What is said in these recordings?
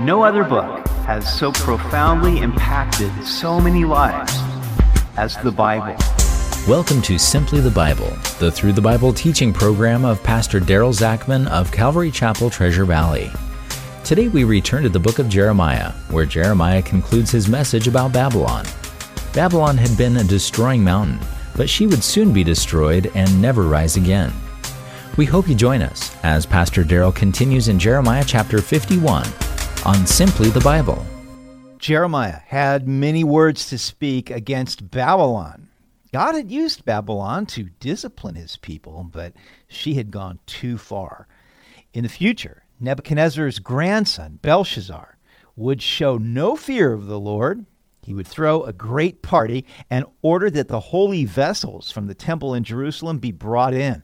No other book has so profoundly impacted so many lives as the Bible. Welcome to Simply the Bible, the Through the Bible teaching program of Pastor Daryl Zachman of Calvary Chapel, Treasure Valley. Today we return to the book of Jeremiah, where Jeremiah concludes his message about Babylon. Babylon had been a destroying mountain, but she would soon be destroyed and never rise again. We hope you join us as Pastor Daryl continues in Jeremiah chapter 51 on Simply the Bible. Jeremiah had many words to speak against Babylon. God had used Babylon to discipline his people, but she had gone too far. In the future, Nebuchadnezzar's grandson, Belshazzar, would show no fear of the Lord. He would throw a great party and order that the holy vessels from the temple in Jerusalem be brought in.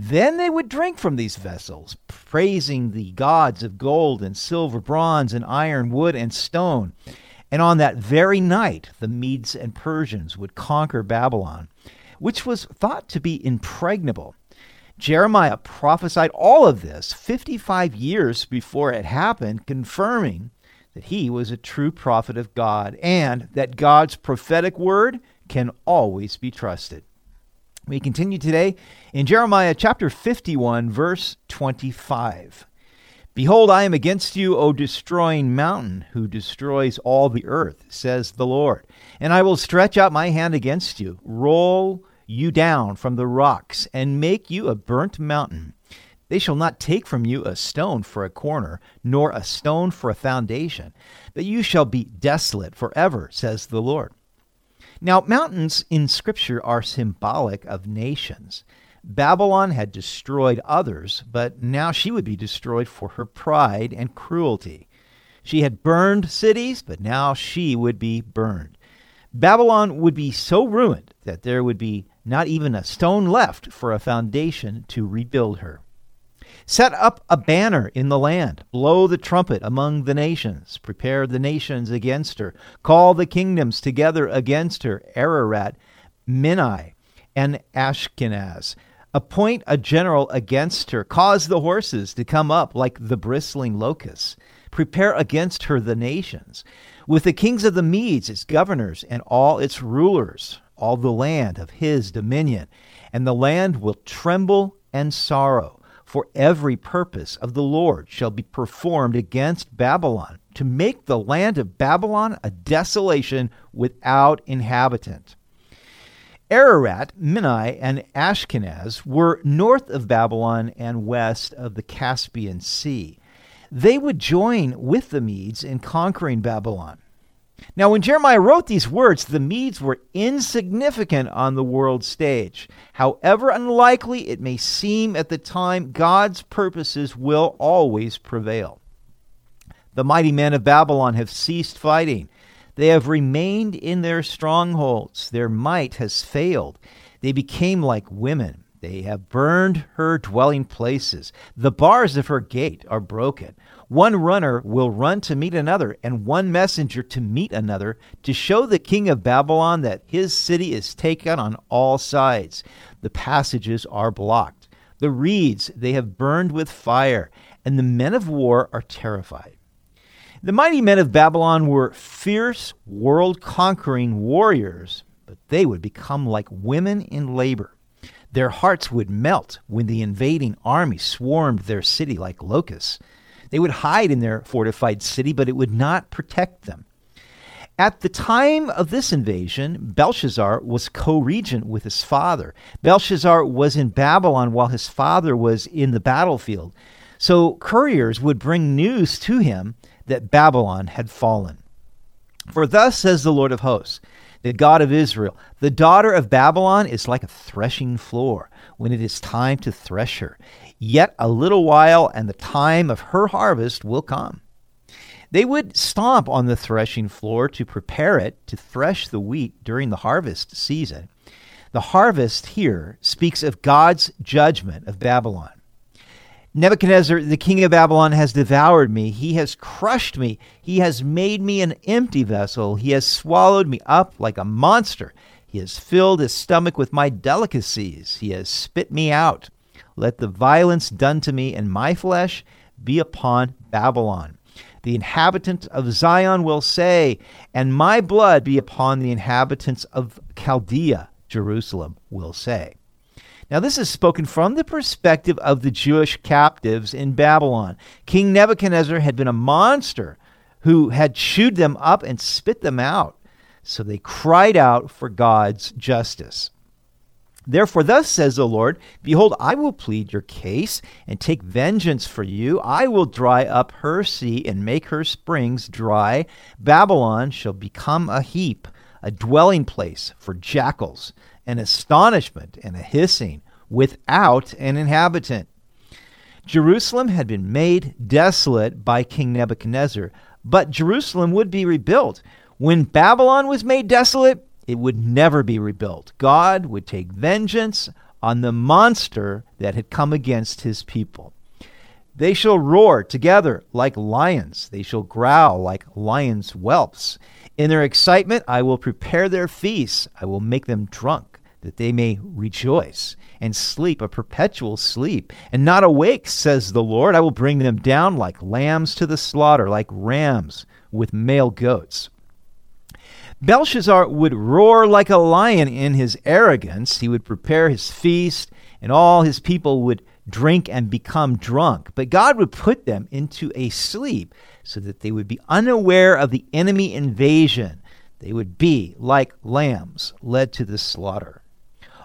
Then they would drink from these vessels, praising the gods of gold and silver, bronze and iron, wood and stone. And on that very night, the Medes and Persians would conquer Babylon, which was thought to be impregnable. Jeremiah prophesied all of this 55 years before it happened, confirming that he was a true prophet of God and that God's prophetic word can always be trusted. We continue today in Jeremiah chapter 51, verse 25. Behold, I am against you, O destroying mountain, who destroys all the earth, says the Lord. And I will stretch out my hand against you, roll you down from the rocks, and make you a burnt mountain. They shall not take from you a stone for a corner, nor a stone for a foundation, but you shall be desolate forever, says the Lord. Now, mountains in Scripture are symbolic of nations. Babylon had destroyed others, but now she would be destroyed for her pride and cruelty. She had burned cities, but now she would be burned. Babylon would be so ruined that there would be not even a stone left for a foundation to rebuild her. Set up a banner in the land. Blow the trumpet among the nations. Prepare the nations against her. Call the kingdoms together against her. Ararat, Minni, and Ashkenaz. Appoint a general against her. Cause the horses to come up like the bristling locusts. Prepare against her the nations. With the kings of the Medes, its governors, and all its rulers, all the land of his dominion. And the land will tremble and sorrow for every purpose of the Lord shall be performed against Babylon, to make the land of Babylon a desolation without inhabitant. Ararat, Minni, and Ashkenaz were north of Babylon and west of the Caspian Sea. They would join with the Medes in conquering Babylon. Now, when Jeremiah wrote these words, the Medes were insignificant on the world stage. However unlikely it may seem at the time, God's purposes will always prevail. The mighty men of Babylon have ceased fighting. They have remained in their strongholds. Their might has failed. They became like women. They have burned her dwelling places. The bars of her gate are broken. One runner will run to meet another, and one messenger to meet another, to show the king of Babylon that his city is taken on all sides. The passages are blocked. The reeds they have burned with fire, and the men of war are terrified. The mighty men of Babylon were fierce, world conquering warriors, but they would become like women in labor. Their hearts would melt when the invading army swarmed their city like locusts. They would hide in their fortified city, but it would not protect them. At the time of this invasion, Belshazzar was co regent with his father. Belshazzar was in Babylon while his father was in the battlefield. So couriers would bring news to him that Babylon had fallen. For thus says the Lord of hosts, the God of Israel, the daughter of Babylon is like a threshing floor when it is time to thresh her. Yet a little while, and the time of her harvest will come. They would stomp on the threshing floor to prepare it to thresh the wheat during the harvest season. The harvest here speaks of God's judgment of Babylon. Nebuchadnezzar, the king of Babylon, has devoured me. He has crushed me. He has made me an empty vessel. He has swallowed me up like a monster. He has filled his stomach with my delicacies. He has spit me out. Let the violence done to me and my flesh be upon Babylon. The inhabitants of Zion will say, and my blood be upon the inhabitants of Chaldea, Jerusalem will say. Now, this is spoken from the perspective of the Jewish captives in Babylon. King Nebuchadnezzar had been a monster who had chewed them up and spit them out. So they cried out for God's justice. Therefore, thus says the Lord Behold, I will plead your case and take vengeance for you. I will dry up her sea and make her springs dry. Babylon shall become a heap, a dwelling place for jackals an astonishment and a hissing without an inhabitant. Jerusalem had been made desolate by King Nebuchadnezzar, but Jerusalem would be rebuilt. When Babylon was made desolate, it would never be rebuilt. God would take vengeance on the monster that had come against his people. They shall roar together like lions. They shall growl like lions' whelps. In their excitement, I will prepare their feasts. I will make them drunk that they may rejoice and sleep a perpetual sleep, and not awake, says the Lord. I will bring them down like lambs to the slaughter, like rams with male goats. Belshazzar would roar like a lion in his arrogance. He would prepare his feast, and all his people would drink and become drunk. But God would put them into a sleep so that they would be unaware of the enemy invasion. They would be like lambs led to the slaughter.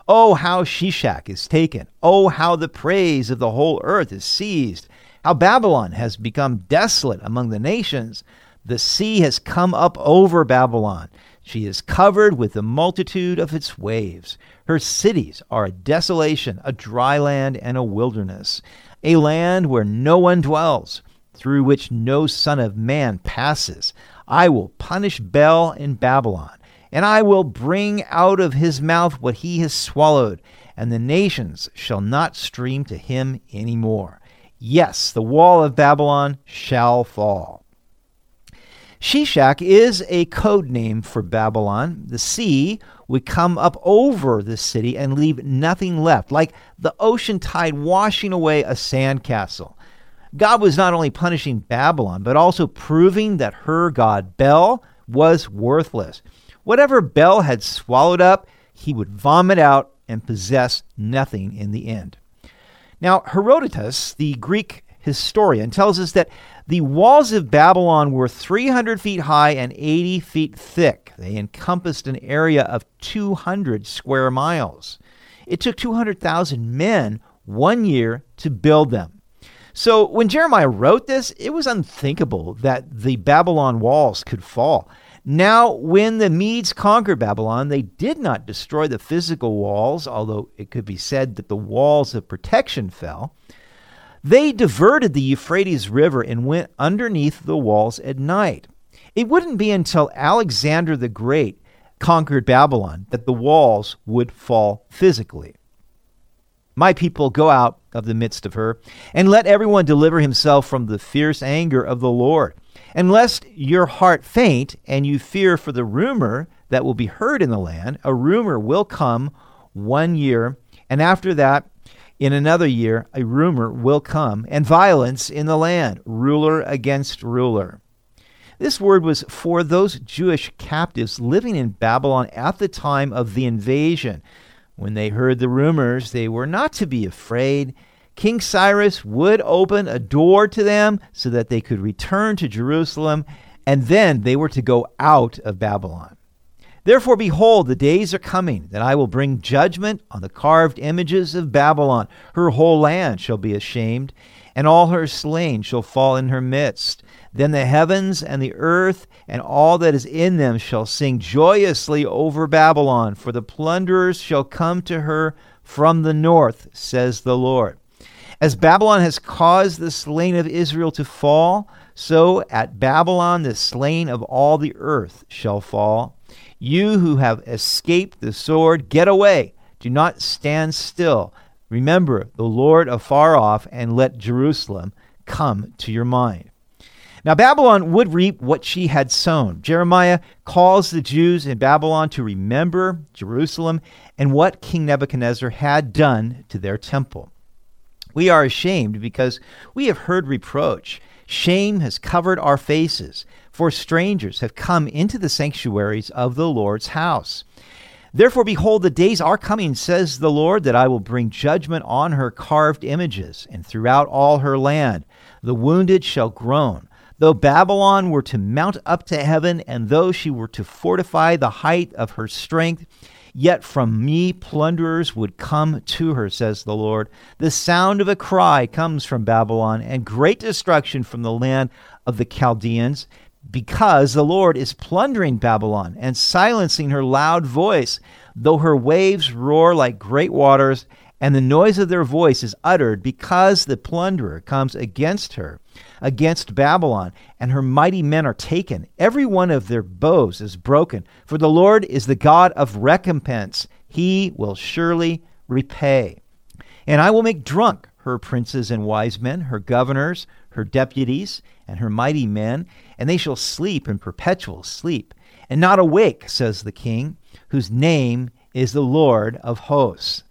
Oh, how Sheshach is taken. Oh, how the praise of the whole earth is seized. How Babylon has become desolate among the nations. The sea has come up over Babylon. She is covered with the multitude of its waves. Her cities are a desolation, a dry land, and a wilderness, a land where no one dwells, through which no son of man passes. I will punish Bel in Babylon and I will bring out of his mouth what he has swallowed, and the nations shall not stream to him any more. Yes, the wall of Babylon shall fall. Sheshach is a code name for Babylon. The sea would come up over the city and leave nothing left, like the ocean tide washing away a sandcastle. God was not only punishing Babylon, but also proving that her god Bel was worthless. Whatever Bel had swallowed up, he would vomit out and possess nothing in the end. Now, Herodotus, the Greek historian, tells us that the walls of Babylon were 300 feet high and 80 feet thick. They encompassed an area of 200 square miles. It took 200,000 men one year to build them. So when Jeremiah wrote this, it was unthinkable that the Babylon walls could fall. Now, when the Medes conquered Babylon, they did not destroy the physical walls, although it could be said that the walls of protection fell. They diverted the Euphrates River and went underneath the walls at night. It wouldn't be until Alexander the Great conquered Babylon that the walls would fall physically. My people, go out of the midst of her, and let everyone deliver himself from the fierce anger of the Lord. And lest your heart faint and you fear for the rumor that will be heard in the land, a rumor will come one year, and after that, in another year, a rumor will come, and violence in the land, ruler against ruler. This word was for those Jewish captives living in Babylon at the time of the invasion. When they heard the rumors, they were not to be afraid King Cyrus would open a door to them so that they could return to Jerusalem, and then they were to go out of Babylon. Therefore, behold, the days are coming that I will bring judgment on the carved images of Babylon. Her whole land shall be ashamed, and all her slain shall fall in her midst. Then the heavens and the earth and all that is in them shall sing joyously over Babylon, for the plunderers shall come to her from the north, says the Lord. As Babylon has caused the slain of Israel to fall, so at Babylon the slain of all the earth shall fall. You who have escaped the sword, get away. Do not stand still. Remember the Lord afar off, and let Jerusalem come to your mind. Now, Babylon would reap what she had sown. Jeremiah calls the Jews in Babylon to remember Jerusalem and what King Nebuchadnezzar had done to their temple. We are ashamed because we have heard reproach. Shame has covered our faces, for strangers have come into the sanctuaries of the Lord's house. Therefore, behold, the days are coming, says the Lord, that I will bring judgment on her carved images, and throughout all her land the wounded shall groan. Though Babylon were to mount up to heaven, and though she were to fortify the height of her strength, yet from me plunderers would come to her, says the Lord. The sound of a cry comes from Babylon, and great destruction from the land of the Chaldeans because the Lord is plundering Babylon and silencing her loud voice, though her waves roar like great waters, and the noise of their voice is uttered because the plunderer comes against her, against Babylon, and her mighty men are taken. Every one of their bows is broken, for the Lord is the God of recompense. He will surely repay. And I will make drunk her princes and wise men, her governors, her deputies, and her mighty men, and they shall sleep in perpetual sleep, and not awake, says the king, whose name is the Lord of hosts.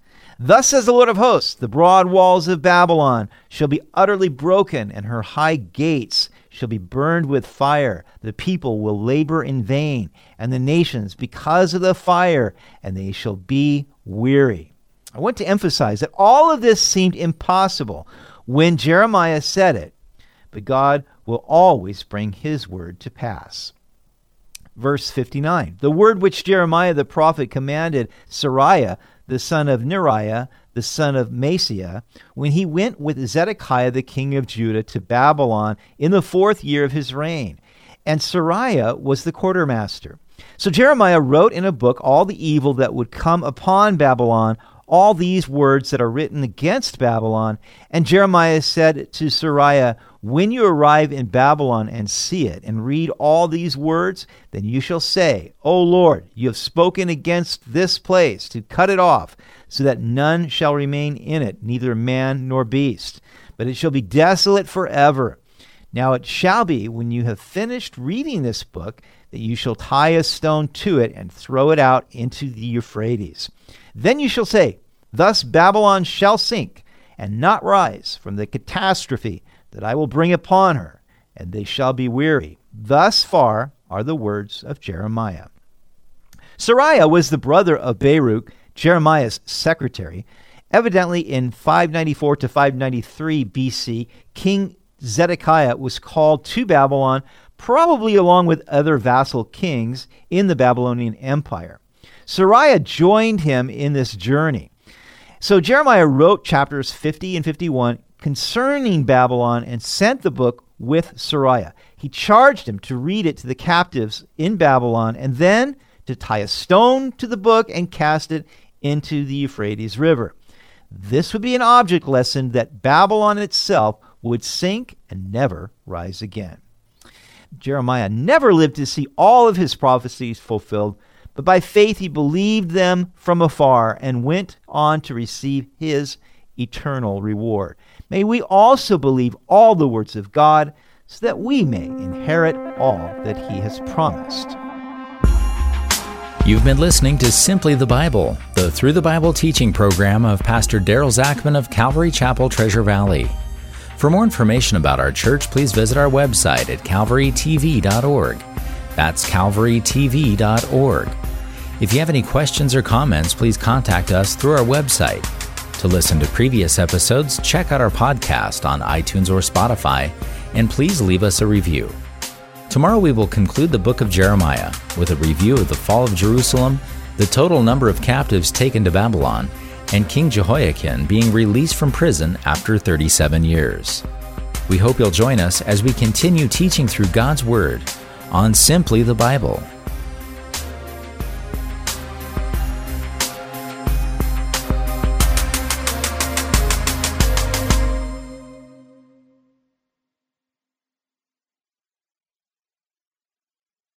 Thus says the Lord of hosts The broad walls of Babylon shall be utterly broken, and her high gates shall be burned with fire. The people will labor in vain, and the nations because of the fire, and they shall be weary. I want to emphasize that all of this seemed impossible when Jeremiah said it, but God will always bring his word to pass. Verse 59 The word which Jeremiah the prophet commanded Seraiah, the son of Neriah, the son of Mahseiah, when he went with Zedekiah the king of Judah to Babylon in the fourth year of his reign. And Seraiah was the quartermaster. So Jeremiah wrote in a book all the evil that would come upon Babylon, all these words that are written against Babylon. And Jeremiah said to Seraiah, when you arrive in Babylon and see it and read all these words, then you shall say, O Lord, you have spoken against this place to cut it off, so that none shall remain in it, neither man nor beast. But it shall be desolate forever. Now it shall be, when you have finished reading this book, that you shall tie a stone to it and throw it out into the Euphrates. Then you shall say, Thus Babylon shall sink and not rise from the catastrophe that I will bring upon her, and they shall be weary. Thus far are the words of Jeremiah. Seraiah was the brother of Baruch, Jeremiah's secretary. Evidently, in 594 to 593 BC, King Zedekiah was called to Babylon, probably along with other vassal kings in the Babylonian Empire. Seraiah joined him in this journey. So Jeremiah wrote chapters 50 and 51 concerning Babylon and sent the book with Seraiah. He charged him to read it to the captives in Babylon and then to tie a stone to the book and cast it into the Euphrates River. This would be an object lesson that Babylon itself would sink and never rise again. Jeremiah never lived to see all of his prophecies fulfilled, but by faith he believed them from afar and went on to receive his eternal reward. May we also believe all the words of God so that we may inherit all that He has promised. You've been listening to Simply the Bible, the Through the Bible teaching program of Pastor Daryl Zachman of Calvary Chapel, Treasure Valley. For more information about our church, please visit our website at calvarytv.org. That's calvarytv.org. If you have any questions or comments, please contact us through our website to listen to previous episodes, check out our podcast on iTunes or Spotify, and please leave us a review. Tomorrow we will conclude the book of Jeremiah with a review of the fall of Jerusalem, the total number of captives taken to Babylon, and King Jehoiakim being released from prison after 37 years. We hope you'll join us as we continue teaching through God's Word on Simply the Bible.